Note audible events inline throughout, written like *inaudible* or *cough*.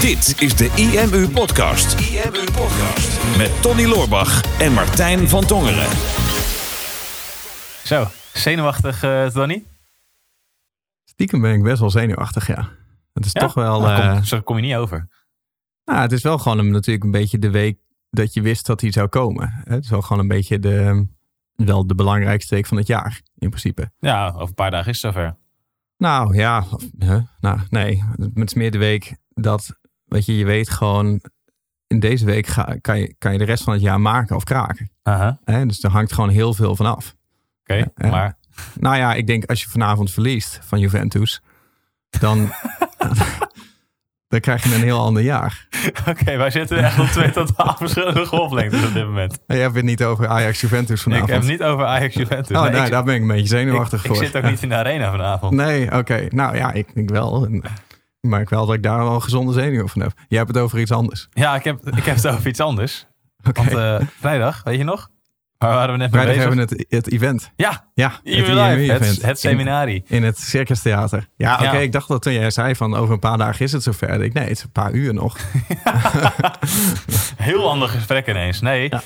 Dit is de IMU Podcast. IMU Podcast. Met Tony Loorbach en Martijn van Tongeren. Zo, zenuwachtig, uh, Tony? Stiekem ben ik best wel zenuwachtig, ja. Het is toch wel... Nou, kom, uh, zo kom je niet over. Nou, het is wel gewoon een, natuurlijk een beetje de week dat je wist dat hij zou komen. Het is wel gewoon een beetje de, wel de belangrijkste week van het jaar, in principe. Ja, over een paar dagen is het zover. Nou ja, huh? nou nee. Het is meer de week dat, weet je, je weet gewoon, in deze week ga, kan, je, kan je de rest van het jaar maken of kraken. Hè? Dus er hangt gewoon heel veel van af. Oké, maar Nou ja, ik denk als je vanavond verliest van Juventus, dan, *laughs* dan krijg je een heel ander jaar. *laughs* oké, wij zitten echt op twee totaal verschillende golflengtes op dit moment. En jij hebt het niet over Ajax-Juventus Ik vanavond. heb het niet over Ajax Juventus. oh, Nee, nou, ik, daar ben ik een beetje zenuwachtig ik, ik voor. zit ook niet in de arena vanavond. Nee, oké. Nou ja, ik denk wel. Ik merk wel dat ik daar wel gezonde zenuw van heb. Jij hebt het over iets anders. Ja, ik heb, ik heb het over iets anders. *laughs* Want eh, vrijdag, weet je nog? Waar waren we net mee bezig? hebben we het, het event. Ja, Ja, Live, het, het seminarie. In, in het Circus Theater. Ja, oké. Ja. ik dacht dat toen jij zei van over een paar dagen is het zover. Ik, nee, het is een paar uur nog. *laughs* Heel ander gesprek ineens. Nee, Ja.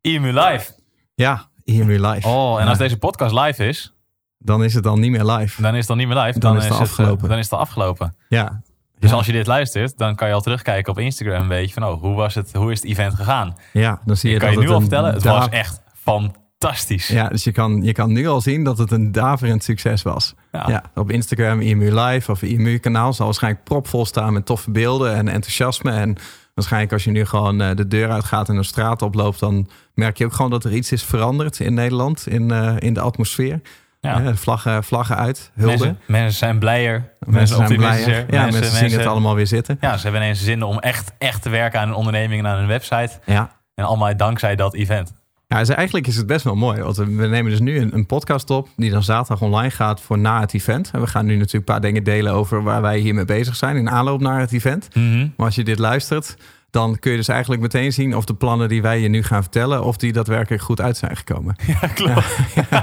IMU Live. Ja, IMU live. Oh, en als deze podcast live is, Dan is het dan niet meer live. dan is het dan niet meer live. Dan is het het, afgelopen. eh, dan is het afgelopen. Ja. Dus Ja. als je dit luistert, dan kan je al terugkijken op Instagram een beetje van, oh, hoe was het, hoe is het event gegaan? Ja, dan zie je kan dat je nu het al vertellen, het was echt fantastisch. Ja, dus je kan, je kan nu al zien dat het een daverend succes was. Ja. Ja. op Instagram, IMU Live of IMU-kanaal zal waarschijnlijk propvol staan met toffe beelden en enthousiasme. En waarschijnlijk als je nu gewoon eh, de deur uitgaat en een straat oploopt, dan merk je ook gewoon dat er iets is veranderd in Nederland, in, eh, in de atmosfeer. Ja. Eh, vlaggen, vlaggen uit, hulde. Mensen, mensen zijn blijer, mensen, zijn blijer. Ja, mensen, zien het allemaal weer zitten. Ja, ze hebben ineens zin om echt, echt te werken aan een onderneming en aan een website. Ja. En allemaal dankzij dat event. Ja, dus eigenlijk is het best wel mooi. Want we nemen dus nu een, een podcast op die dan zaterdag online gaat voor na het event. En we gaan nu natuurlijk een paar dingen delen over waar wij hiermee bezig zijn in aanloop naar het event. Maar als je dit luistert, dan kun je dus eigenlijk meteen zien of de plannen die wij je nu gaan vertellen, of die daadwerkelijk goed uit zijn gekomen. *laughs* Ja, klopt.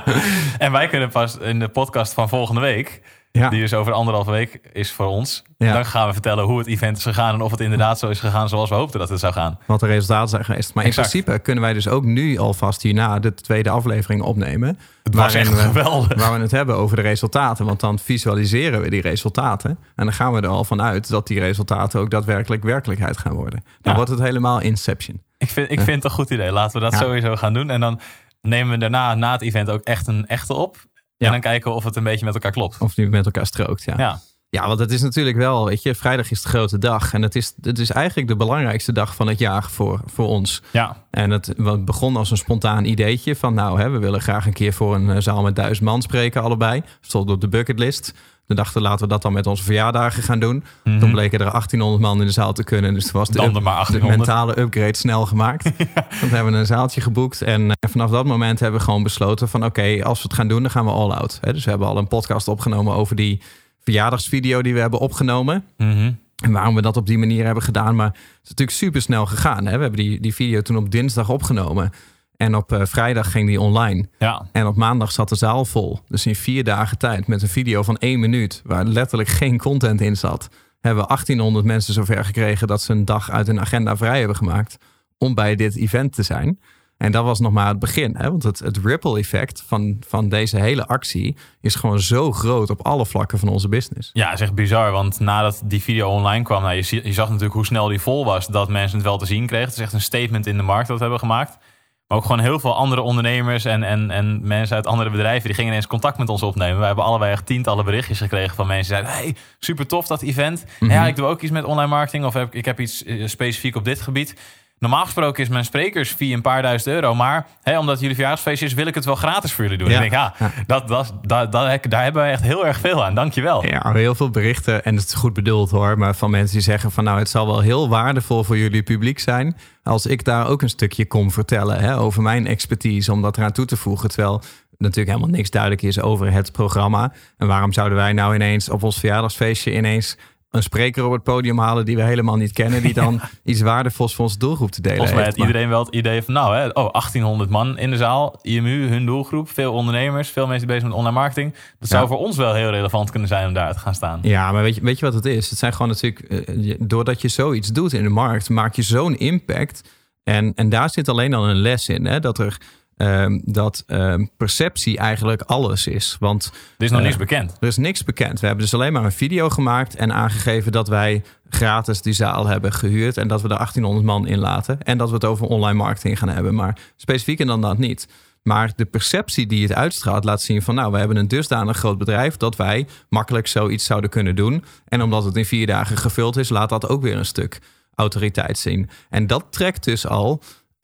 *laughs* en wij kunnen pas in de podcast van volgende week, Ja, die dus over anderhalve week is voor ons, Ja. dan gaan we vertellen hoe het event is gegaan en of het inderdaad zo is gegaan zoals we hoopten dat het zou gaan. wat de resultaten zijn geweest. Maar Exact. in principe kunnen wij dus ook nu alvast hierna de tweede aflevering opnemen. Het was echt we- geweldig. Waar we het hebben over de resultaten. Want dan visualiseren we die resultaten. En dan gaan we er al van uit dat die resultaten ook daadwerkelijk werkelijkheid gaan worden. Dan Ja. wordt het helemaal Inception. Ik vind, ik vind het een goed idee. Laten we dat sowieso gaan doen. En dan nemen we daarna, na het event, ook echt een echte op. Ja. En dan kijken of het een beetje met elkaar klopt. Of die met elkaar strookt. Ja. Ja, ja, want het is natuurlijk wel, weet je, vrijdag is de grote dag. En het is, het is eigenlijk de belangrijkste dag van het jaar voor, voor ons. ja. En het wat begon als een spontaan ideetje van, nou, hè, we willen graag een keer voor een eh, zaal met duizend man spreken, allebei. Stond op de bucketlist. We dachten, laten we dat dan met onze verjaardagen gaan doen. Mhm. Toen bleken er 1800 man in de zaal te kunnen. Dus toen was de, Dan up- maar de 1800. mentale upgrade snel gemaakt. *laughs* Dan hebben we een zaaltje geboekt. En eh, vanaf dat moment hebben we gewoon besloten van... oké, als we het gaan doen, dan gaan we all out. Dus we hebben al een podcast opgenomen over die verjaardagsvideo die we hebben opgenomen. Mhm. En waarom we dat op die manier hebben gedaan. Maar het is natuurlijk super snel gegaan. Hè? We hebben die, die video toen op dinsdag opgenomen. En op eh, vrijdag ging die online. ja. En op maandag zat de zaal vol. Dus in vier dagen tijd met een video van één minuut, waar letterlijk geen content in zat, hebben we 1800 mensen zover gekregen dat ze een dag uit hun agenda vrij hebben gemaakt om bij dit event te zijn. En dat was nog maar het begin. Hè? Want het, het ripple effect van, van deze hele actie is gewoon zo groot op alle vlakken van onze business. Ja, is echt bizar. Want nadat die video online kwam, nou, je, je zag natuurlijk hoe snel die vol was. Dat mensen het wel te zien kregen. Het is echt een statement in de markt dat we hebben gemaakt. Maar ook gewoon heel veel andere ondernemers en, en, en mensen uit andere bedrijven... die gingen ineens contact met ons opnemen. We hebben allebei echt tientallen berichtjes gekregen van mensen die zeiden... hey, super tof dat event. Ja, ik doe ook iets met online marketing of heb, ik heb iets eh, specifiek op dit gebied. Normaal gesproken is mijn sprekersfee een paar duizend euro. Maar hè, omdat jullie verjaardagsfeestje is, wil ik het wel gratis voor jullie doen. Ja. Ik denk, ja, dat, dat, dat, dat, daar hebben we echt heel erg veel aan. Dankjewel. Ja, heel veel berichten. En het is goed bedoeld hoor. Maar van mensen die zeggen van nou, het zal wel heel waardevol voor jullie publiek zijn. Als ik daar ook een stukje kom vertellen hè, over mijn expertise. Om dat eraan toe te voegen. Terwijl natuurlijk helemaal niks duidelijk is over het programma. En waarom zouden wij nou ineens op ons verjaardagsfeestje ineens een spreker op het podium halen die we helemaal niet kennen, die dan *laughs* iets waardevols voor onze doelgroep te delen Volgens mij heeft. iedereen wel het idee van, nou, hè, oh, 1800 man in de zaal, IMU, hun doelgroep, veel ondernemers, veel mensen bezig met online marketing. Dat zou voor ons wel heel relevant kunnen zijn om daar te gaan staan. Ja, maar weet je, weet je wat het is? Het zijn gewoon natuurlijk, eh, doordat je zoiets doet in de markt, maak je zo'n impact. En, en daar zit alleen al een les in, hè? dat er ehm, dat ehm, perceptie eigenlijk alles is. Want Er is nog Eh, niks bekend. er is niks bekend. We hebben dus alleen maar een video gemaakt en aangegeven dat wij gratis die zaal hebben gehuurd en dat we er 1800 man in laten en dat we het over online marketing gaan hebben. Maar specifieker dan dat niet. Maar de perceptie die het uitstraalt laat zien van nou, we hebben een dusdanig groot bedrijf dat wij makkelijk zoiets zouden kunnen doen. En omdat het in vier dagen gevuld is, laat dat ook weer een stuk autoriteit zien. En dat trekt dus al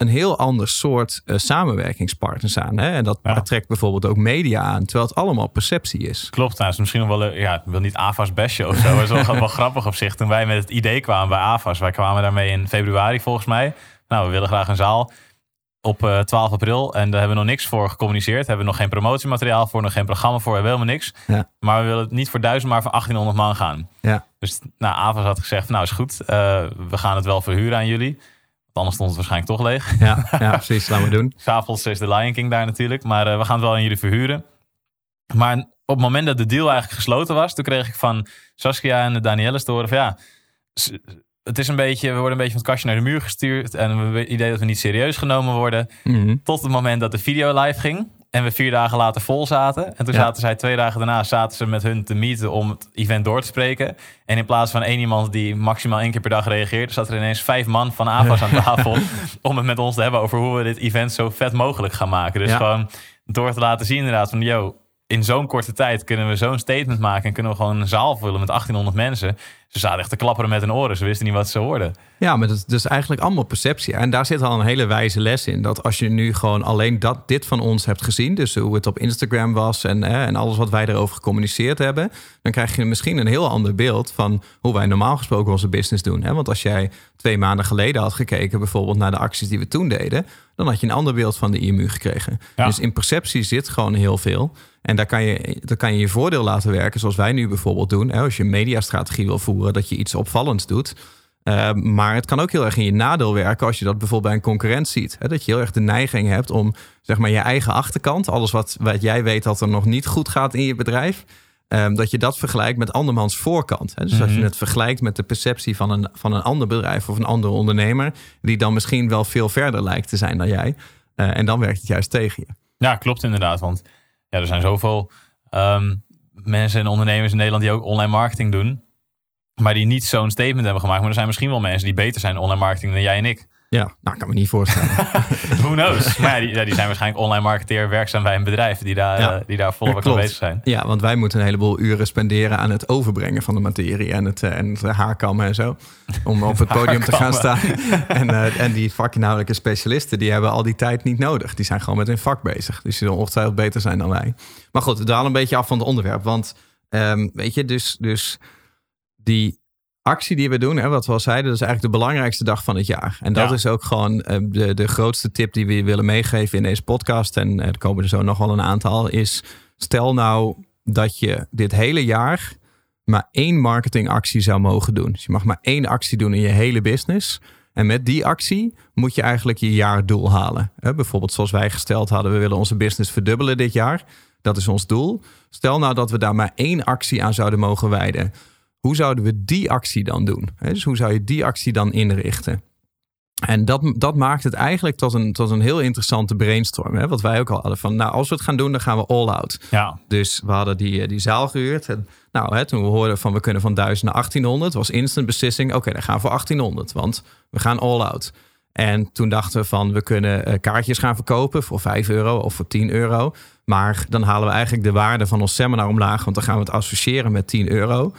een heel ander soort eh, samenwerkingspartners aan. Hè? En dat Ja. trekt bijvoorbeeld ook media aan, terwijl het allemaal perceptie is. Klopt, nou, is misschien nog wel, een- ja, ik wil niet AFA's bestje of zo. maar Het is wel, *laughs* wel grappig op zich. Toen wij met het idee kwamen bij AFA's, wij kwamen daarmee in februari volgens mij. Nou, we willen graag een zaal op eh, 12 april. En daar hebben we nog niks voor gecommuniceerd. Hebben we nog geen promotiemateriaal voor, nog geen programma voor, hebben we helemaal niks. Ja. Maar we willen het niet voor 1000, maar voor 1800 man gaan. Ja. Dus nou, AFAS had gezegd, nou is goed, eh, we gaan het wel verhuren aan jullie. Anders stond het waarschijnlijk toch leeg. Ja, ja precies. Laten we doen. *laughs* S'avonds is de Lion King daar natuurlijk. Maar eh, we gaan het wel aan jullie verhuren. Maar op het moment dat de deal eigenlijk gesloten was, toen kreeg ik van Saskia en Danielle te horen van ja, het is een beetje, we worden een beetje van het kastje naar de muur gestuurd. En we hebben het idee dat we niet serieus genomen worden. Mhm. Tot het moment dat de video live ging. En we vier dagen later vol zaten. En toen Ja. zaten zij twee dagen daarna zaten ze met hun te meeten om het event door te spreken. En in plaats van één iemand die maximaal één keer per dag reageert, zat er ineens vijf man van AFAS aan *laughs* tafel. om het met ons te hebben over hoe we dit event zo vet mogelijk gaan maken. Dus Ja. gewoon door te laten zien inderdaad van yo, in zo'n korte tijd kunnen we zo'n statement maken en kunnen we gewoon een zaal vullen met 1800 mensen. Ze zaten echt te klapperen met hun oren. Ze wisten niet wat ze hoorden. Ja, maar dat is dus eigenlijk allemaal perceptie. En daar zit al een hele wijze les in. Dat als je nu gewoon alleen dat, dit van ons hebt gezien, dus hoe het op Instagram was en, en alles wat wij erover gecommuniceerd hebben, dan krijg je misschien een heel ander beeld van hoe wij normaal gesproken onze business doen. Hè? Want als jij twee maanden geleden had gekeken, bijvoorbeeld naar de acties die we toen deden, dan had je een ander beeld van de IMU gekregen. Ja. Dus in perceptie zit gewoon heel veel. En daar kan je, daar kan je je voordeel laten werken, zoals wij nu bijvoorbeeld doen. Hè? Als je een mediastrategie wil voeren, dat je iets opvallends doet. Uh, maar het kan ook heel erg in je nadeel werken als je dat bijvoorbeeld bij een concurrent ziet. Hè? Dat je heel erg de neiging hebt om zeg maar, je eigen achterkant, alles wat, wat jij weet dat er nog niet goed gaat in je bedrijf, um, dat je dat vergelijkt met andermans voorkant. Hè? Dus als je het vergelijkt met de perceptie van een, van een ander bedrijf of een andere ondernemer, die dan misschien wel veel verder lijkt te zijn dan jij. Uh, en dan werkt het juist tegen je. Ja, klopt inderdaad. Want ja, er zijn zoveel um, mensen en ondernemers in Nederland die ook online marketing doen. Maar die niet zo'n statement hebben gemaakt. Maar er zijn misschien wel mensen die beter zijn in online marketing dan jij en ik. Ja, nou, kan me niet voorstellen. *laughs* Who knows? Maar ja die, zijn waarschijnlijk online marketeer werkzaam bij een bedrijf die daar, ja. die daar volop aan bezig zijn. Ja, want wij moeten een heleboel uren spenderen aan het overbrengen van de materie en het, uh, en het haarkammen en zo. Om op het *laughs* podium te gaan staan. *laughs* en, uh, en die vakinhoudelijke specialisten, die hebben al die tijd niet nodig. Die zijn gewoon met hun vak bezig. Dus die zullen ongetwijfeld beter zijn dan wij. Maar goed, we dalen een beetje af van het onderwerp. Want um, weet je, dus, dus die actie die we doen, hè, wat we al zeiden, dat is eigenlijk de belangrijkste dag van het jaar. En dat ja. is ook gewoon uh, de, de grootste tip die we willen meegeven in deze podcast. En uh, er komen er zo nog wel een aantal. Is stel nou dat je dit hele jaar maar één marketingactie zou mogen doen. Dus je mag maar één actie doen in je hele business. En met die actie moet je eigenlijk je jaardoel halen. Hè, bijvoorbeeld zoals wij gesteld hadden, we willen onze business verdubbelen dit jaar. Dat is ons doel. Stel nou dat we daar maar één actie aan zouden mogen wijden hoe zouden we die actie dan doen? Dus hoe zou je die actie dan inrichten? En dat, dat maakt het eigenlijk tot een, tot een heel interessante brainstorm. Hè? Wat wij ook al hadden van, nou, als we het gaan doen, dan gaan we all out. Ja. Dus we hadden die, die zaal gehuurd. En, nou, hè, toen we hoorden van, we kunnen van 1000 naar 1800, was instant beslissing. Oké, okay, dan gaan we voor 1800, want we gaan all out. En toen dachten we van, we kunnen uh, kaartjes gaan verkopen voor 5 euro of voor 10 euro. Maar dan halen we eigenlijk de waarde van ons seminar omlaag, want dan gaan we het associëren met 10 euro.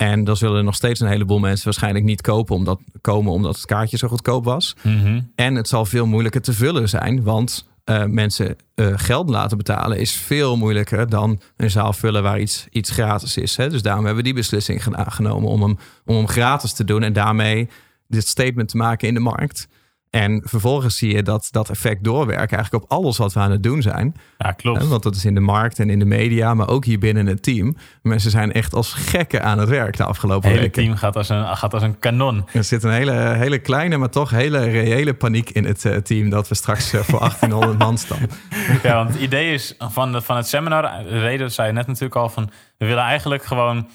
En dan zullen er nog steeds een heleboel mensen waarschijnlijk niet kopen omdat, komen omdat het kaartje zo goedkoop was. Mm-hmm. En het zal veel moeilijker te vullen zijn, want uh, mensen uh, geld laten betalen is veel moeilijker dan een zaal vullen waar iets, iets gratis is. Hè? Dus daarom hebben we die beslissing genomen om hem, om hem gratis te doen en daarmee dit statement te maken in de markt. En vervolgens zie je dat dat effect doorwerken eigenlijk op alles wat we aan het doen zijn. Ja, klopt. Want dat is in de markt en in de media, maar ook hier binnen het team. Mensen zijn echt als gekken aan het werk de afgelopen Het hele weken. team gaat als een, gaat als een kanon. Er zit een hele, hele kleine, maar toch hele reële paniek in het eh, team dat we straks eh, voor *laughs* 1800 man staan. Ja, want het idee is van, de, van het seminar, de reden zei je net natuurlijk al van, we willen eigenlijk gewoon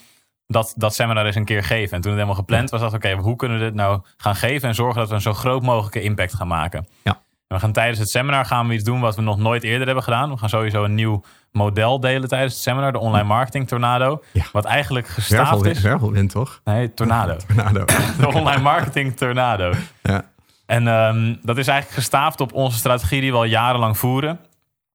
dat, dat seminar eens een keer geven. En toen het helemaal gepland was, dacht ik, oké, hoe kunnen we dit nou gaan geven en zorgen dat we een zo groot mogelijke impact gaan maken. Ja. En we gaan tijdens het seminar gaan we iets doen wat we nog nooit eerder hebben gedaan. We gaan sowieso een nieuw model delen tijdens het seminar, de online marketing tornado. Ja. Wat eigenlijk gestaafd Wervelwind, is. wervelwind toch? Nee, tornado. *laughs* Tornado. *laughs* De online marketing tornado. Ja. En ehm, dat is eigenlijk gestaafd op onze strategie die we al jarenlang voeren.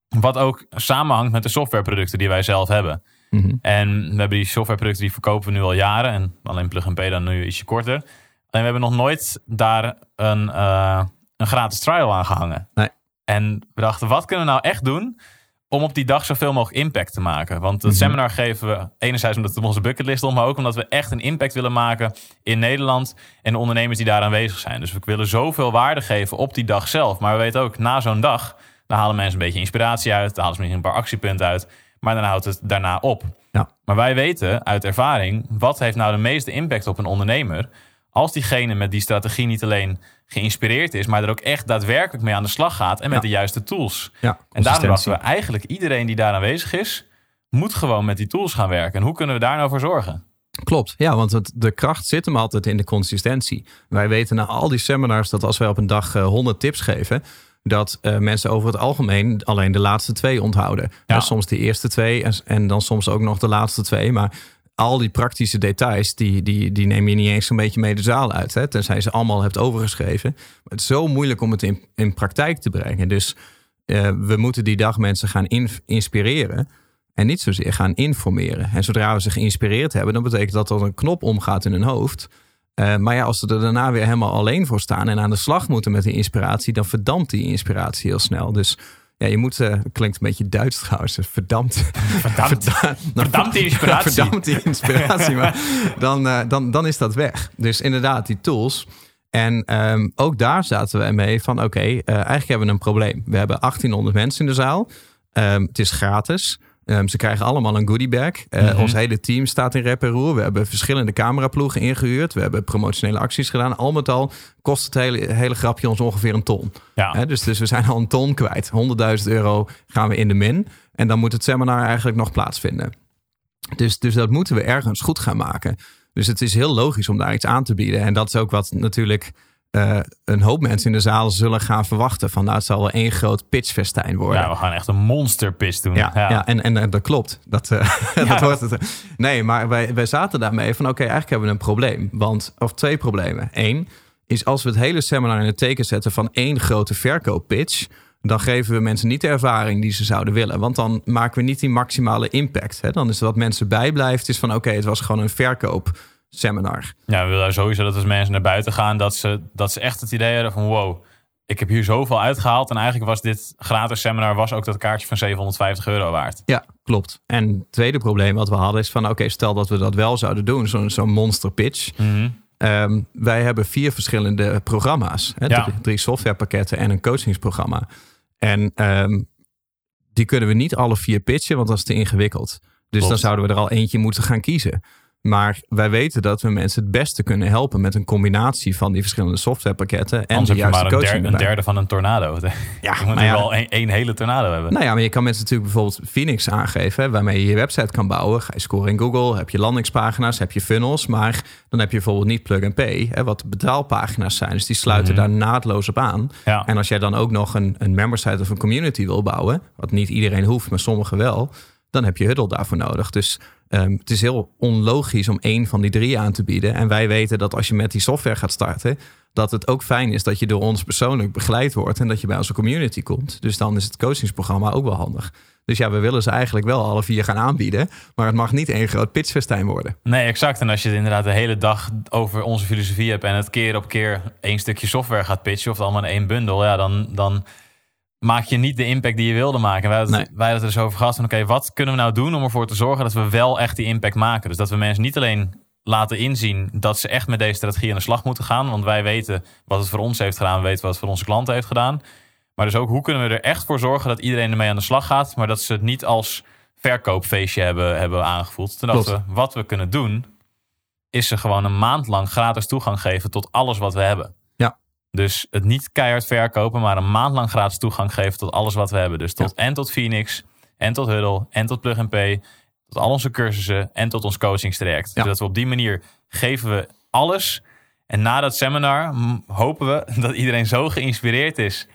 Wat ook samenhangt met de softwareproducten die wij zelf hebben. Mhm. En we hebben die softwareproducten die verkopen we nu al jaren. En alleen Plug and Pay dan nu ietsje korter. En we hebben nog nooit daar een, eh, een gratis trial aan gehangen. Nee. En we dachten, wat kunnen we nou echt doen om op die dag zoveel mogelijk impact te maken? Want het Mhm. seminar geven we enerzijds omdat het op onze bucketlist stond, maar ook omdat we echt een impact willen maken in Nederland en de ondernemers die daar aanwezig zijn. Dus we willen zoveel waarde geven op die dag zelf. Maar we weten ook, na zo'n dag, dan halen mensen een beetje inspiratie uit, dan halen ze misschien een paar actiepunten uit, maar dan houdt het daarna op. Ja. Maar wij weten uit ervaring, wat heeft nou de meeste impact op een ondernemer? Als diegene met die strategie niet alleen geïnspireerd is, maar er ook echt daadwerkelijk mee aan de slag gaat en met Ja. de juiste tools. Ja, En daarom dachten we eigenlijk iedereen die daar aanwezig is, moet gewoon met die tools gaan werken. En hoe kunnen we daar nou voor zorgen? Klopt, ja, want het, de kracht zit hem altijd in de consistentie. Wij weten na al die seminars dat als wij op een dag eh, 100 tips geven, dat eh, mensen over het algemeen alleen de laatste twee onthouden. Ja. Soms de eerste twee en, en dan soms ook nog de laatste twee. Maar al die praktische details, die, die, die neem je niet eens een beetje mee de zaal uit. Hè? Tenzij je ze allemaal hebt overgeschreven. Maar het is zo moeilijk om het in, in praktijk te brengen. Dus eh, we moeten die dag mensen gaan in- inspireren. En niet zozeer gaan informeren. En zodra we ze geïnspireerd hebben, dan betekent dat dat een knop omgaat in hun hoofd. Eh, maar ja, als ze er daarna weer helemaal alleen voor staan en aan de slag moeten met die inspiratie, dan verdampt die inspiratie heel snel. Dus ja, je moet, eh, klinkt een beetje Duits trouwens, verdampt. Verdampt. *laughs* Verda- nou, *laughs* Verdampt die inspiratie. verdampt die inspiratie, maar dan, eh, dan, dan is dat weg. Dus inderdaad, die tools. En ehm, ook daar zaten we mee van, oké, eh, eigenlijk hebben we een probleem. We hebben 1800 mensen in de zaal. Ehm, het is gratis. Ehm, ze krijgen allemaal een goodiebag. Eh Mhm. Ons hele team staat in rep en roer. We hebben verschillende cameraploegen ingehuurd. We hebben promotionele acties gedaan. Al met al kost het hele, hele grapje ons ongeveer een ton. Ja, dus, dus we zijn al een ton kwijt. 100.000 euro gaan we in de min. En dan moet het seminar eigenlijk nog plaatsvinden. Dus, dus dat moeten we ergens goed gaan maken. Dus het is heel logisch om daar iets aan te bieden. En dat is ook wat natuurlijk eh, een hoop mensen in de zaal zullen gaan verwachten. Van nou, het zal wel één groot pitchfestijn worden. ja, we gaan echt een monster pitch doen. Ja, ja. en, en, en dat klopt. Dat, eh, *laughs* dat hoort het. Nee, maar wij, wij zaten daarmee van oké, eigenlijk hebben we een probleem. Want, of twee problemen. Eén is als we het hele seminar in het teken zetten van één grote verkooppitch... dan geven we mensen niet de ervaring die ze zouden willen. Want dan maken we niet die maximale impact. Hè? Dan is wat mensen bijblijft is van oké, het was gewoon een verkoopseminar. Ja, we willen sowieso dat als mensen naar buiten gaan, dat ze, dat ze echt het idee hebben van wow, ik heb hier zoveel uitgehaald. En eigenlijk was dit gratis seminar was ook dat kaartje van 750 euro waard. Ja, klopt. En het tweede probleem wat we hadden is van oké, stel dat we dat wel zouden doen, zo'n zo'n monster pitch... Mhm. Ehm, wij hebben vier verschillende programma's. Hè? Ja. Drie, softwarepakketten en een coachingsprogramma. En ehm, die kunnen we niet alle vier pitchen, want dat is te ingewikkeld. Dus Klopt. dan zouden we er al eentje moeten gaan kiezen. Maar wij weten dat we mensen het beste kunnen helpen met een combinatie van die verschillende softwarepakketten en Anders de heb je juiste maar een, coaching. der- een derde van een tornado. *laughs* Ja, Je moet nou nu ja, wel één, hele tornado hebben. nou ja, maar je kan mensen natuurlijk bijvoorbeeld Phoenix aangeven, waarmee je je website kan bouwen. Ga je scoren in Google, heb je landingspagina's, heb je funnels, maar dan heb je bijvoorbeeld niet plug and pay, hè, wat de betaalpagina's zijn. Dus die sluiten Mhm. daar naadloos op aan. Ja. En als jij dan ook nog een, een membersite of een community wil bouwen, wat niet iedereen hoeft, maar sommigen wel, dan heb je Huddle daarvoor nodig. Dus ehm, het is heel onlogisch om één van die drie aan te bieden. En wij weten dat als je met die software gaat starten, dat het ook fijn is dat je door ons persoonlijk begeleid wordt en dat je bij onze community komt. Dus dan is het coachingsprogramma ook wel handig. Dus ja, we willen ze eigenlijk wel alle vier gaan aanbieden, maar het mag niet één groot pitchfestijn worden. Nee, exact. En als je het inderdaad de hele dag over onze filosofie hebt en het keer op keer één stukje software gaat pitchen of allemaal in één bundel, ja, dan, dan maak je niet de impact die je wilde maken. Wij hadden, Nee. wij hadden het er dus over gehad van, oké, wat kunnen we nou doen om ervoor te zorgen dat we wel echt die impact maken? Dus dat we mensen niet alleen laten inzien dat ze echt met deze strategie aan de slag moeten gaan. Want wij weten wat het voor ons heeft gedaan, we weten wat het voor onze klanten heeft gedaan. Maar dus ook hoe kunnen we er echt voor zorgen dat iedereen ermee aan de slag gaat, maar dat ze het niet als verkoopfeestje hebben, hebben aangevoeld. Toen dachten we, wat we kunnen doen, is ze gewoon een maand lang gratis toegang geven tot alles wat we hebben. Dus het niet keihard verkopen, maar een maand lang gratis toegang geven tot alles wat we hebben. Dus tot en tot Phoenix, en tot Huddle, en tot Plug and Pay, tot al onze cursussen en tot ons coachingstraject. Ja. Dus dat we op die manier geven we alles. En na dat seminar hopen we *laughs* dat iedereen zo geïnspireerd is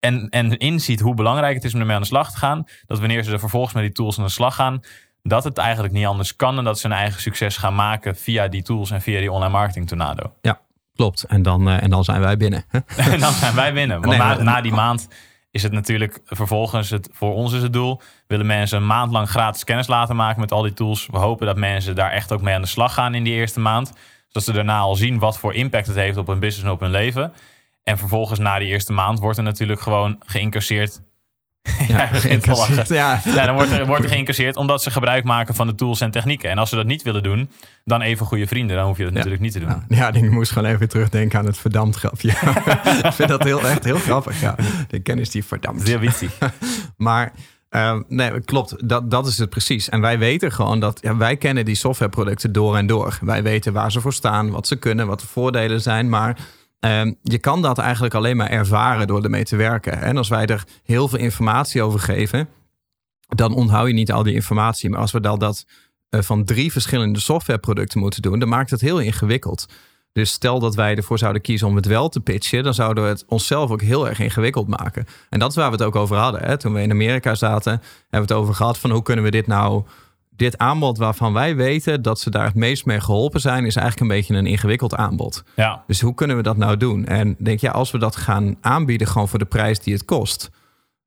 en, en inziet hoe belangrijk het is om ermee aan de slag te gaan. Dat wanneer ze er vervolgens met die tools aan de slag gaan, dat het eigenlijk niet anders kan en dat ze hun eigen succes gaan maken via die tools en via die online marketing tornado. Ja, klopt. En dan, eh, en dan zijn wij binnen. *laughs* en dan zijn wij binnen. Want Nee, na, na die maand is het natuurlijk vervolgens het, voor ons is het doel. Willen mensen een maand lang gratis kennis laten maken met al die tools. We hopen dat mensen daar echt ook mee aan de slag gaan in die eerste maand. Zodat ze daarna al zien wat voor impact het heeft op hun business en op hun leven. En vervolgens na die eerste maand wordt er natuurlijk gewoon geïncasseerd. *laughs* Ja, lachen. Ja, Ja, dan wordt er, wordt er geïncasseerd omdat ze gebruik maken van de tools en technieken. En als ze dat niet willen doen, dan even goede vrienden. Dan hoef je dat natuurlijk niet te doen. Ja, ja, ik moest gewoon even terugdenken aan het verdampt grapje. *laughs* ik vind dat heel, echt heel grappig. Ja. De kennis die verdampt. Heel witzig. *laughs* Maar ehm, nee, klopt. Dat, dat is het precies. En wij weten gewoon dat ja, wij kennen die softwareproducten door en door. Wij weten waar ze voor staan, wat ze kunnen, wat de voordelen zijn. Maar ehm, je kan dat eigenlijk alleen maar ervaren door ermee te werken. En als wij er heel veel informatie over geven, dan onthoud je niet al die informatie. Maar als we dan dat eh, van drie verschillende softwareproducten moeten doen, dan maakt het heel ingewikkeld. Dus stel dat wij ervoor zouden kiezen om het wel te pitchen, dan zouden we het onszelf ook heel erg ingewikkeld maken. En dat is waar we het ook over hadden. Hè? Toen we in Amerika zaten, hebben we het over gehad van hoe kunnen we dit nou, dit aanbod waarvan wij weten dat ze daar het meest mee geholpen zijn, is eigenlijk een beetje een ingewikkeld aanbod. Ja, Dus hoe kunnen we dat nou doen? En denk ja, als we dat gaan aanbieden gewoon voor de prijs die het kost.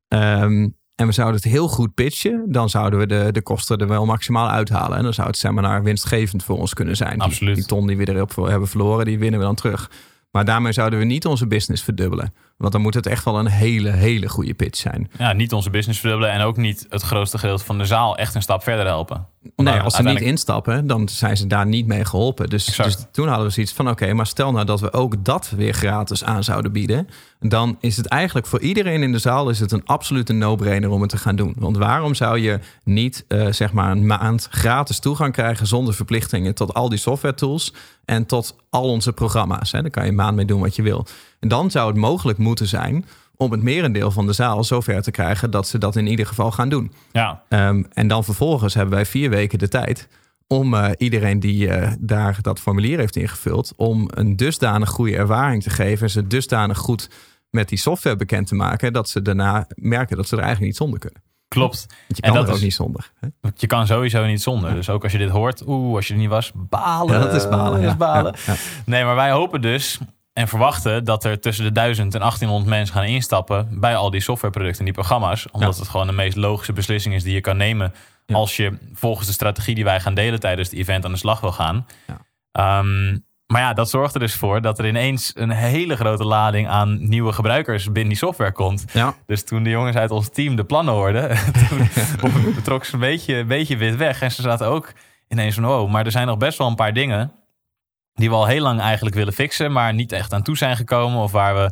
ehm, en we zouden het heel goed pitchen, dan zouden we de, de kosten er wel maximaal uithalen. En dan zou het seminar winstgevend voor ons kunnen zijn. Die- Absoluut. Die, ton die we erop hebben verloren, die winnen we dan terug. Maar daarmee zouden we niet onze business verdubbelen. Want dan moet het echt wel een hele, hele goede pitch zijn. ja, niet onze business verdubbelen en ook niet het grootste gedeelte van de zaal echt een stap verder helpen. Want Nee, als ze niet instappen, dan zijn ze daar niet mee geholpen. Dus, dus toen hadden we zoiets van: oké, maar stel nou dat we ook dat weer gratis aan zouden bieden. Dan is het eigenlijk voor iedereen in de zaal is het een absolute no-brainer om het te gaan doen. Want waarom zou je niet eh, zeg maar een maand gratis toegang krijgen zonder verplichtingen tot al die software tools en tot al onze programma's? Hè? Daar kan je een maand mee doen wat je wil. En dan zou het mogelijk moeten zijn om het merendeel van de zaal zover te krijgen dat ze dat in ieder geval gaan doen. Ja, Ehm, en dan vervolgens hebben wij vier weken de tijd om eh, iedereen die eh, daar dat formulier heeft ingevuld, om een dusdanig goede ervaring te geven en ze dusdanig goed met die software bekend te maken, dat ze daarna merken dat ze er eigenlijk niet zonder kunnen. klopt. Want je En dat er ook is- niet zonder. Hè? Je kan sowieso niet zonder. Dus ook als je dit hoort, oeh, als je er niet was, balen. Ja, dat is balen. *laughs* Dat is ja. balen. Ja, ja. Nee, maar wij hopen dus en verwachten dat er tussen de 1000 en 1800 mensen gaan instappen bij al die softwareproducten en die programma's. Omdat Ja. het gewoon de meest logische beslissing is die je kan nemen Ja. als je volgens de strategie die wij gaan delen tijdens het event aan de slag wil gaan. Ja. Ehm, maar ja, dat zorgt er dus voor dat er ineens een hele grote lading aan nieuwe gebruikers binnen die software komt. Ja. Dus toen de jongens uit ons team de plannen hoorden, *laughs* toen *laughs* betrok ze een beetje, een beetje wit weg. En ze zaten ook ineens van, oh, maar er zijn nog best wel een paar dingen die we al heel lang eigenlijk willen fixen, maar niet echt aan toe zijn gekomen. Of waar we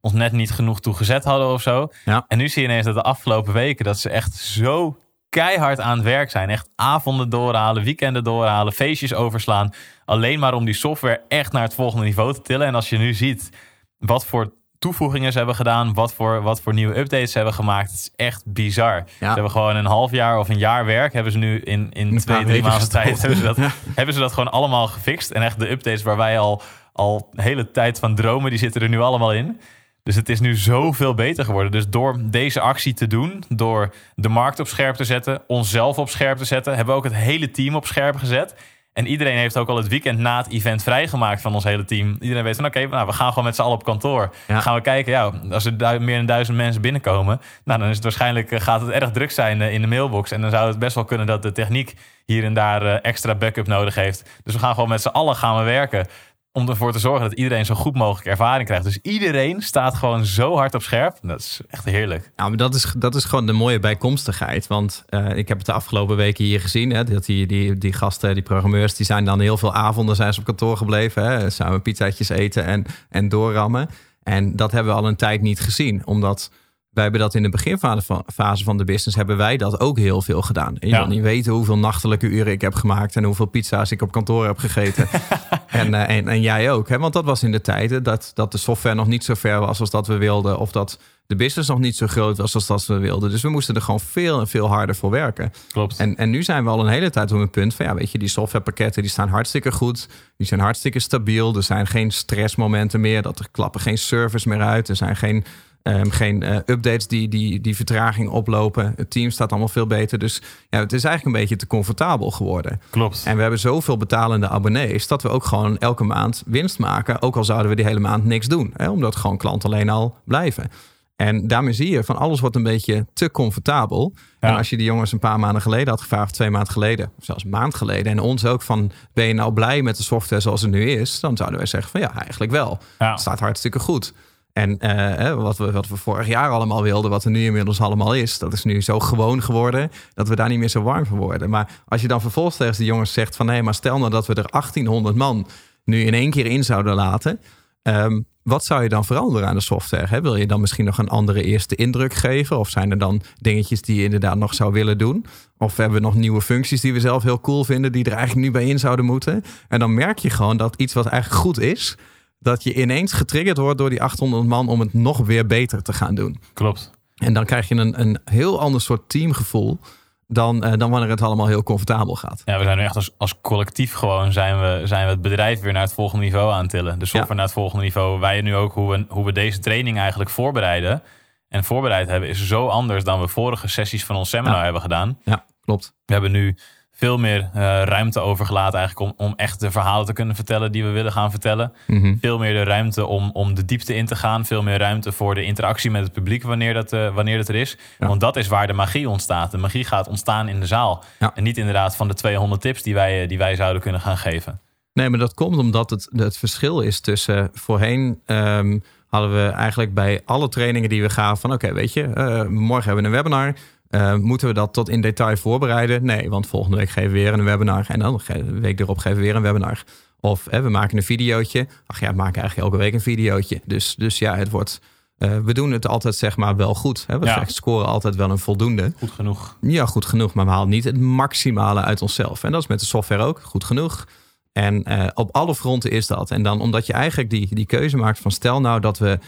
ons net niet genoeg toe gezet hadden of zo. Ja. En nu zie je ineens dat de afgelopen weken dat ze echt zo keihard aan het werk zijn. Echt avonden doorhalen, weekenden doorhalen, feestjes overslaan. Alleen maar om die software echt naar het volgende niveau te tillen. En als je nu ziet wat voor toevoegingen ze hebben gedaan, wat voor, wat voor nieuwe updates ze hebben gemaakt, het is echt bizar. Ze hebben gewoon een half jaar of een jaar werk, hebben ze nu in, in Een twee, drie maanden tijd, hebben ze, dat, Ja. hebben ze dat gewoon allemaal gefixt. En echt de updates waar wij al, al hele tijd van dromen, die zitten er nu allemaal in. Dus het is nu zoveel beter geworden. Dus door deze actie te doen, door de markt op scherp te zetten, onszelf op scherp te zetten, hebben we ook het hele team op scherp gezet. En iedereen heeft ook al het weekend na het event vrijgemaakt van ons hele team. Iedereen weet van oké, nou, we gaan gewoon met z'n allen op kantoor. Ja. Gaan we kijken, ja, als er meer dan duizend mensen binnenkomen, nou, dan is het waarschijnlijk eh, gaat het erg druk zijn eh, in de mailbox. En dan zou het best wel kunnen dat de techniek hier en daar eh, extra backup nodig heeft. Dus we gaan gewoon met z'n allen gaan we werken. Om ervoor te zorgen dat iedereen zo goed mogelijk ervaring krijgt. Dus iedereen staat gewoon zo hard op scherp. Dat is echt heerlijk. Ja, maar dat is, dat is gewoon de mooie bijkomstigheid. Want uh, ik heb het de afgelopen weken hier gezien. Hè, dat die, die, die gasten, die programmeurs, die zijn dan heel veel avonden zijn ze op kantoor gebleven. Hè, samen pizzaatjes eten en, en doorrammen. En dat hebben we al een tijd niet gezien. Omdat wij hebben dat in de beginfase van de business, hebben wij dat ook heel veel gedaan. je ja. wil niet weten hoeveel nachtelijke uren ik heb gemaakt en hoeveel pizza's ik op kantoor heb gegeten. *laughs* en, uh, en, en, jij ook. Hè? Want dat was in de tijden dat, dat de software nog niet zo ver was als dat we wilden. Of dat de business nog niet zo groot was als dat we wilden. Dus we moesten er gewoon veel en veel harder voor werken. Klopt. En, en nu zijn we al een hele tijd op een punt van, ja, weet je, die softwarepakketten die staan hartstikke goed. Die zijn hartstikke stabiel. Er zijn geen stressmomenten meer. Dat er klappen geen servers meer uit. Er zijn geen Um, geen uh, updates die, die, die vertraging oplopen. Het team staat allemaal veel beter. Dus ja, het is eigenlijk een beetje te comfortabel geworden. Klopt. En we hebben zoveel betalende abonnees dat we ook gewoon elke maand winst maken. Ook al zouden we die hele maand niks doen. Hè, omdat gewoon klanten alleen al blijven. En daarmee zie je van alles wordt een beetje te comfortabel. Ja. En als je die jongens een paar maanden geleden had gevraagd, twee maanden geleden, of zelfs een maand geleden, en ons ook van ben je nou blij met de software zoals het nu is, dan zouden wij zeggen van ja, eigenlijk wel. Ja. Het staat hartstikke goed. En uh, wat, we, wat we vorig jaar allemaal wilden, wat er nu inmiddels allemaal is, dat is nu zo gewoon geworden dat we daar niet meer zo warm voor worden. Maar als je dan vervolgens tegen de jongens zegt van nee, maar stel nou dat we er 1800 man nu in één keer in zouden laten. Um, wat zou je dan veranderen aan de software? Wil je dan misschien nog een andere eerste indruk geven? Of zijn er dan dingetjes die je inderdaad nog zou willen doen? Of hebben we nog nieuwe functies die we zelf heel cool vinden, die er eigenlijk nu bij in zouden moeten? En dan merk je gewoon dat iets wat eigenlijk goed is, dat je ineens getriggerd wordt door die 800 man om het nog weer beter te gaan doen. Klopt. En dan krijg je een, een heel ander soort teamgevoel dan, uh, dan wanneer het allemaal heel comfortabel gaat. Ja, we zijn nu echt als, als collectief gewoon zijn we, zijn we het bedrijf weer naar het volgende niveau aan tillen. De software naar het volgende niveau. Wij nu ook hoe we, hoe we deze training eigenlijk voorbereiden en voorbereid hebben, is zo anders dan we vorige sessies van ons seminar hebben gedaan. Ja, klopt. We hebben nu veel meer uh, ruimte overgelaten eigenlijk om, om echt de verhalen te kunnen vertellen die we willen gaan vertellen. Mhm. Veel meer de ruimte om, om de diepte in te gaan. Veel meer ruimte voor de interactie met het publiek wanneer dat, uh, wanneer dat er is. Want dat is waar de magie ontstaat. De magie gaat ontstaan in de zaal. Ja. En niet inderdaad van de 200 tips die wij, die wij zouden kunnen gaan geven. Nee, maar dat komt omdat het, het verschil is tussen voorheen... Um, hadden we eigenlijk bij alle trainingen die we gaven van... oké, weet je, uh, morgen hebben we een webinar... Uh, moeten we dat tot in detail voorbereiden? Nee, want volgende week geven we weer een webinar. En dan de week erop geven we weer een webinar. Of hè, we maken een videootje. Ach ja, we maken eigenlijk elke week een videootje. Dus, dus ja, het wordt... Uh, we doen het altijd zeg maar wel goed. Hè? We Ja. scoren altijd wel een voldoende. Goed genoeg. Ja, goed genoeg. Maar we halen niet het maximale uit onszelf. En dat is met de software ook goed genoeg. En eh, op alle fronten is dat. En dan omdat je eigenlijk die, die keuze maakt van stel nou dat we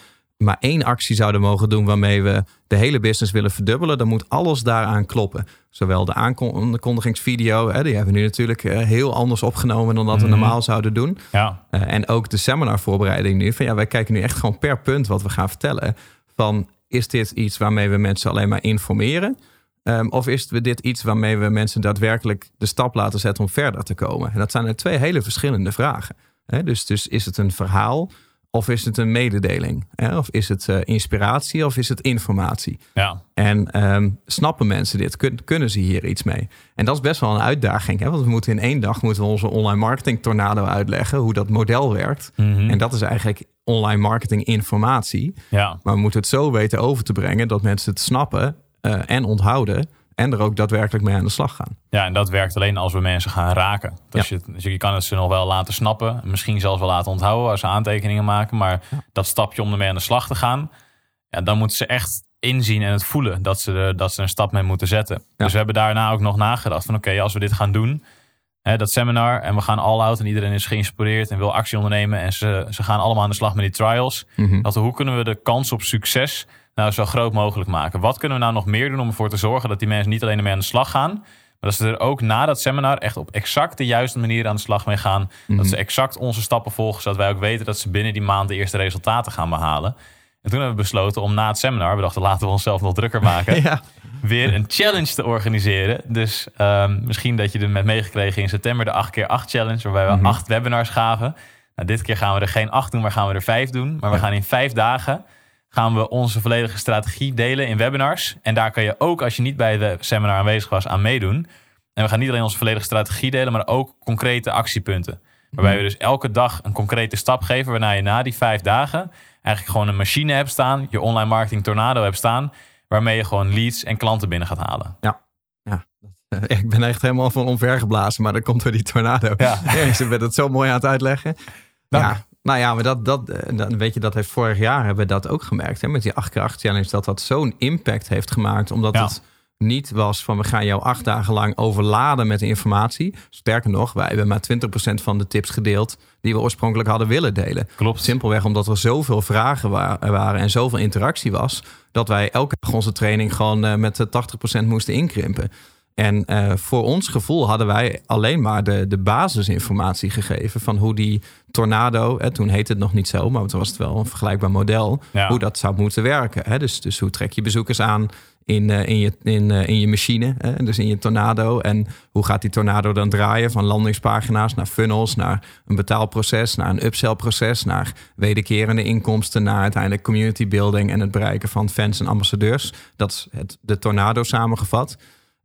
maar één actie zouden mogen doen waarmee we de hele business willen verdubbelen, dan moet alles daaraan kloppen. Zowel de aankondigingsvideo, hè, die hebben we nu natuurlijk eh, heel anders opgenomen dan dat we Mhm. normaal zouden doen. Ja, Uh, en ook de seminarvoorbereiding nu. Van ja, wij kijken nu echt gewoon per punt wat we gaan vertellen. Van is dit iets waarmee we mensen alleen maar informeren? Um, of is dit iets waarmee we mensen daadwerkelijk de stap laten zetten om verder te komen? En dat zijn er twee hele verschillende vragen. Hè? Dus, dus is het een verhaal of is het een mededeling? Hè? Of is het uh, inspiratie of is het informatie? ja. En um, snappen mensen dit? Kun, kunnen ze hier iets mee? En dat is best wel een uitdaging. Hè? Want we moeten in één dag moeten we onze online marketing tornado uitleggen. Hoe dat model werkt. Mhm. En dat is eigenlijk online marketing informatie. ja. Maar we moeten het zo weten over te brengen dat mensen het snappen uh, en onthouden. En er ook daadwerkelijk mee aan de slag gaan. Ja, en dat werkt alleen als we mensen gaan raken. Dus, je, dus je kan het ze nog wel laten snappen. Misschien zelfs wel laten onthouden als ze aantekeningen maken. Maar dat stapje om ermee aan de slag te gaan. Ja, dan moeten ze echt inzien en het voelen dat ze, er, dat ze een stap mee moeten zetten. Dus we hebben daarna ook nog nagedacht van oké, als we dit gaan doen. Hè, dat seminar en we gaan all out en iedereen is geïnspireerd en wil actie ondernemen. En ze, ze gaan allemaal aan de slag met die trials. Mhm. Dat, hoe kunnen we de kans op succes nou zo groot mogelijk maken? Wat kunnen we nou nog meer doen om ervoor te zorgen dat die mensen niet alleen ermee aan de slag gaan, maar dat ze er ook na dat seminar echt op exact de juiste manier aan de slag mee gaan. Dat ze exact onze stappen volgen, zodat wij ook weten dat ze binnen die maand de eerste resultaten gaan behalen. En toen hebben we besloten om na het seminar, we dachten laten we onszelf nog drukker maken, *laughs* Ja. weer een challenge te organiseren. Dus um, misschien dat je er met meegekregen in september de 8x8 challenge, waarbij we Mhm. acht webinars gaven. Nou, dit keer gaan we er geen acht doen, maar gaan we er vijf doen. Maar we gaan in vijf dagen gaan we onze volledige strategie delen in webinars. En daar kan je ook, als je niet bij de seminar aanwezig was, aan meedoen. En we gaan niet alleen onze volledige strategie delen, maar ook concrete actiepunten. Waarbij we dus elke dag een concrete stap geven. Waarna je na die vijf dagen eigenlijk gewoon een machine hebt staan. Je online marketing tornado hebt staan. Waarmee je gewoon leads en klanten binnen gaat halen. Ja, ja. *laughs* Ik ben echt helemaal van omvergeblazen, maar dan komt weer die tornado. Ja. *laughs* Ze bent het zo mooi aan het uitleggen. Ja, nou ja, maar dat, dat, weet je, dat heeft vorig jaar hebben we dat ook gemerkt. Hè, met die 8x8 challenge, dat dat zo'n impact heeft gemaakt. Omdat het niet was van we gaan jou acht dagen lang overladen met informatie. Sterker nog, wij hebben maar 20% van de tips gedeeld die we oorspronkelijk hadden willen delen. Klopt. Simpelweg omdat er zoveel vragen waren en zoveel interactie was, dat wij elke dag onze training gewoon uh, met 80% moesten inkrimpen. En uh, voor ons gevoel hadden wij alleen maar de, de basisinformatie gegeven van hoe die tornado, hè, toen heette het nog niet zo, maar toen was het wel een vergelijkbaar model, hoe dat zou moeten werken. Hè? Dus, dus hoe trek je bezoekers aan in, uh, in, je, in, uh, in je machine, hè? dus in je tornado. En hoe gaat die tornado dan draaien van landingspagina's naar funnels, naar een betaalproces, naar een upsellproces, naar wederkerende inkomsten, naar uiteindelijk community building en het bereiken van fans en ambassadeurs. Dat is het, de tornado samengevat.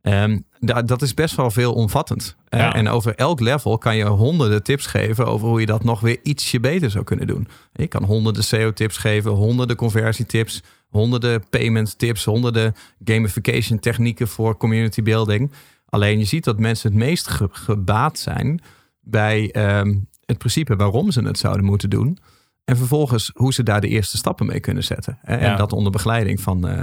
Um, dat is best wel veel omvattend. Uh, en over elk level kan je honderden tips geven over hoe je dat nog weer ietsje beter zou kunnen doen. Je kan honderden SEO-tips geven, honderden conversietips, honderden payment tips, honderden gamification technieken voor community building. Alleen je ziet dat mensen het meest gebaat zijn bij um, het principe waarom ze het zouden moeten doen. En vervolgens hoe ze daar de eerste stappen mee kunnen zetten. En dat onder begeleiding van, uh,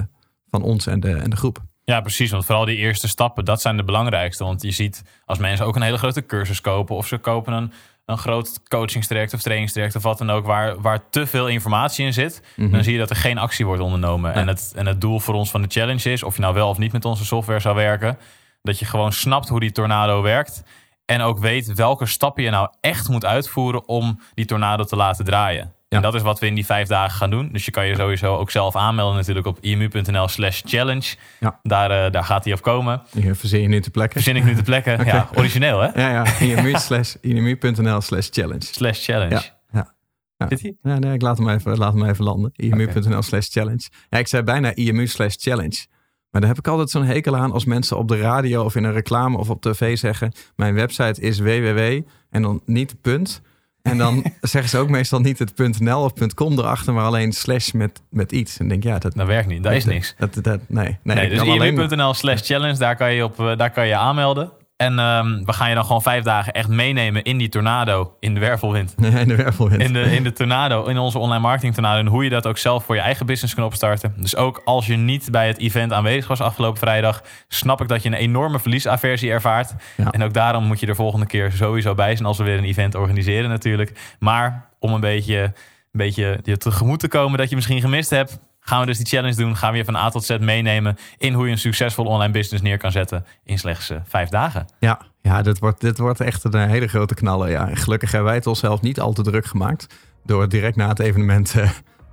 van ons en de, en de groep. Ja, precies. Want vooral die eerste stappen, dat zijn de belangrijkste. Want je ziet als mensen ook een hele grote cursus kopen of ze kopen een, een groot coachingstraject of trainingstraject of wat dan ook, waar, waar te veel informatie in zit, mhm. dan zie je dat er geen actie wordt ondernomen. En, het, en het doel voor ons van de challenge is, of je nou wel of niet met onze software zou werken, dat je gewoon snapt hoe die tornado werkt. En ook weet welke stappen je nou echt moet uitvoeren om die tornado te laten draaien. En dat is wat we in die vijf dagen gaan doen. Dus je kan je sowieso ook zelf aanmelden natuurlijk op imu.nl slash challenge. Ja. Daar, uh, daar gaat hij op komen. Hier verzin je nu te plekken. Verzin ik nu te plekken. *laughs* Ja, origineel hè? *laughs* Ja, ja. imu.nl slash challenge. Slash challenge. Ja. Ja. Zit hij? Ja, nee, ik laat hem even, laat hem even landen. imu.nl slash challenge. Ja, ik zei bijna imu slash challenge. Maar daar heb ik altijd zo'n hekel aan als mensen op de radio of in een reclame of op tv zeggen: Mijn website is www en dan niet punt. En dan *laughs* zeggen ze ook meestal niet het .nl of .com erachter, maar alleen slash met, met iets. En denk ja, dat, dat werkt niet. Dat is niks. Dat, dat, nee, nee, nee dus alleen... slash challenge, daar kan je op, eh, daar kan je aanmelden. En um, we gaan je dan gewoon vijf dagen echt meenemen in die tornado, in de wervelwind. *laughs* in de wervelwind. In de, in de tornado, in onze online marketing tornado. En hoe je dat ook zelf voor je eigen business kan opstarten. Dus ook als je niet bij het event aanwezig was afgelopen vrijdag, snap ik dat je een enorme verliesaversie ervaart. En ook daarom moet je er volgende keer sowieso bij zijn als we weer een event organiseren natuurlijk. Maar om een beetje, een beetje je tegemoet te komen dat je misschien gemist hebt, gaan we dus die challenge doen. Gaan we je van A tot Z meenemen in hoe je een succesvol online business neer kan zetten in slechts uh, vijf dagen. Ja, ja dit, wordt, dit wordt echt een eh, hele grote knallen. Ja. gelukkig hebben wij het onszelf niet al te druk gemaakt door direct na het evenement uh,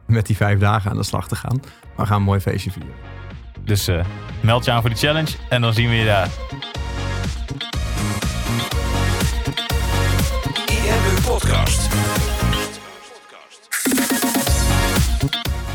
met die vijf dagen aan de slag te gaan. Maar we gaan een mooi feestje vieren. Dus uh, meld je aan voor de challenge en dan zien we je daar.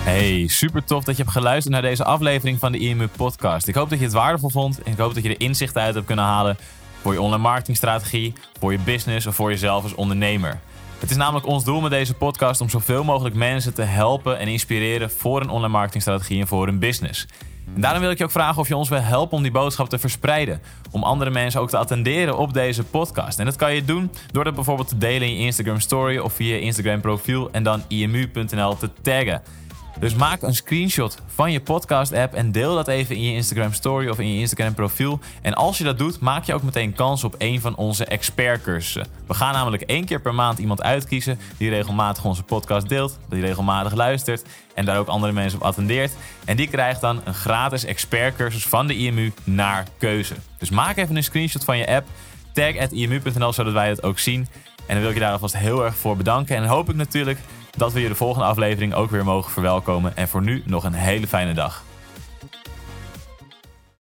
Hey, super tof dat je hebt geluisterd naar deze aflevering van de IMU Podcast. Ik hoop dat je het waardevol vond en ik hoop dat je er inzichten uit hebt kunnen halen voor je online marketingstrategie, voor je business of voor jezelf als ondernemer. Het is namelijk ons doel met deze podcast om zoveel mogelijk mensen te helpen en inspireren voor een online marketingstrategie en voor hun business. En daarom wil ik je ook vragen of je ons wil helpen om die boodschap te verspreiden. Om andere mensen ook te attenderen op deze podcast. En dat kan je doen door dat bijvoorbeeld te delen in je Instagram story of via je Instagram profiel en dan imu.nl te taggen. Dus maak een screenshot van je podcast-app en deel dat even in je Instagram story of in je Instagram profiel. En als je dat doet, maak je ook meteen kans op een van onze expertcursussen. We gaan namelijk één keer per maand iemand uitkiezen die regelmatig onze podcast deelt, die regelmatig luistert en daar ook andere mensen op attendeert. En die krijgt dan een gratis expertcursus van de IMU naar keuze. Dus maak even een screenshot van je app, tag at imu.nl zodat wij het ook zien. En dan wil ik je daar alvast heel erg voor bedanken. En hoop ik natuurlijk dat we je de volgende aflevering ook weer mogen verwelkomen. En voor nu nog een hele fijne dag.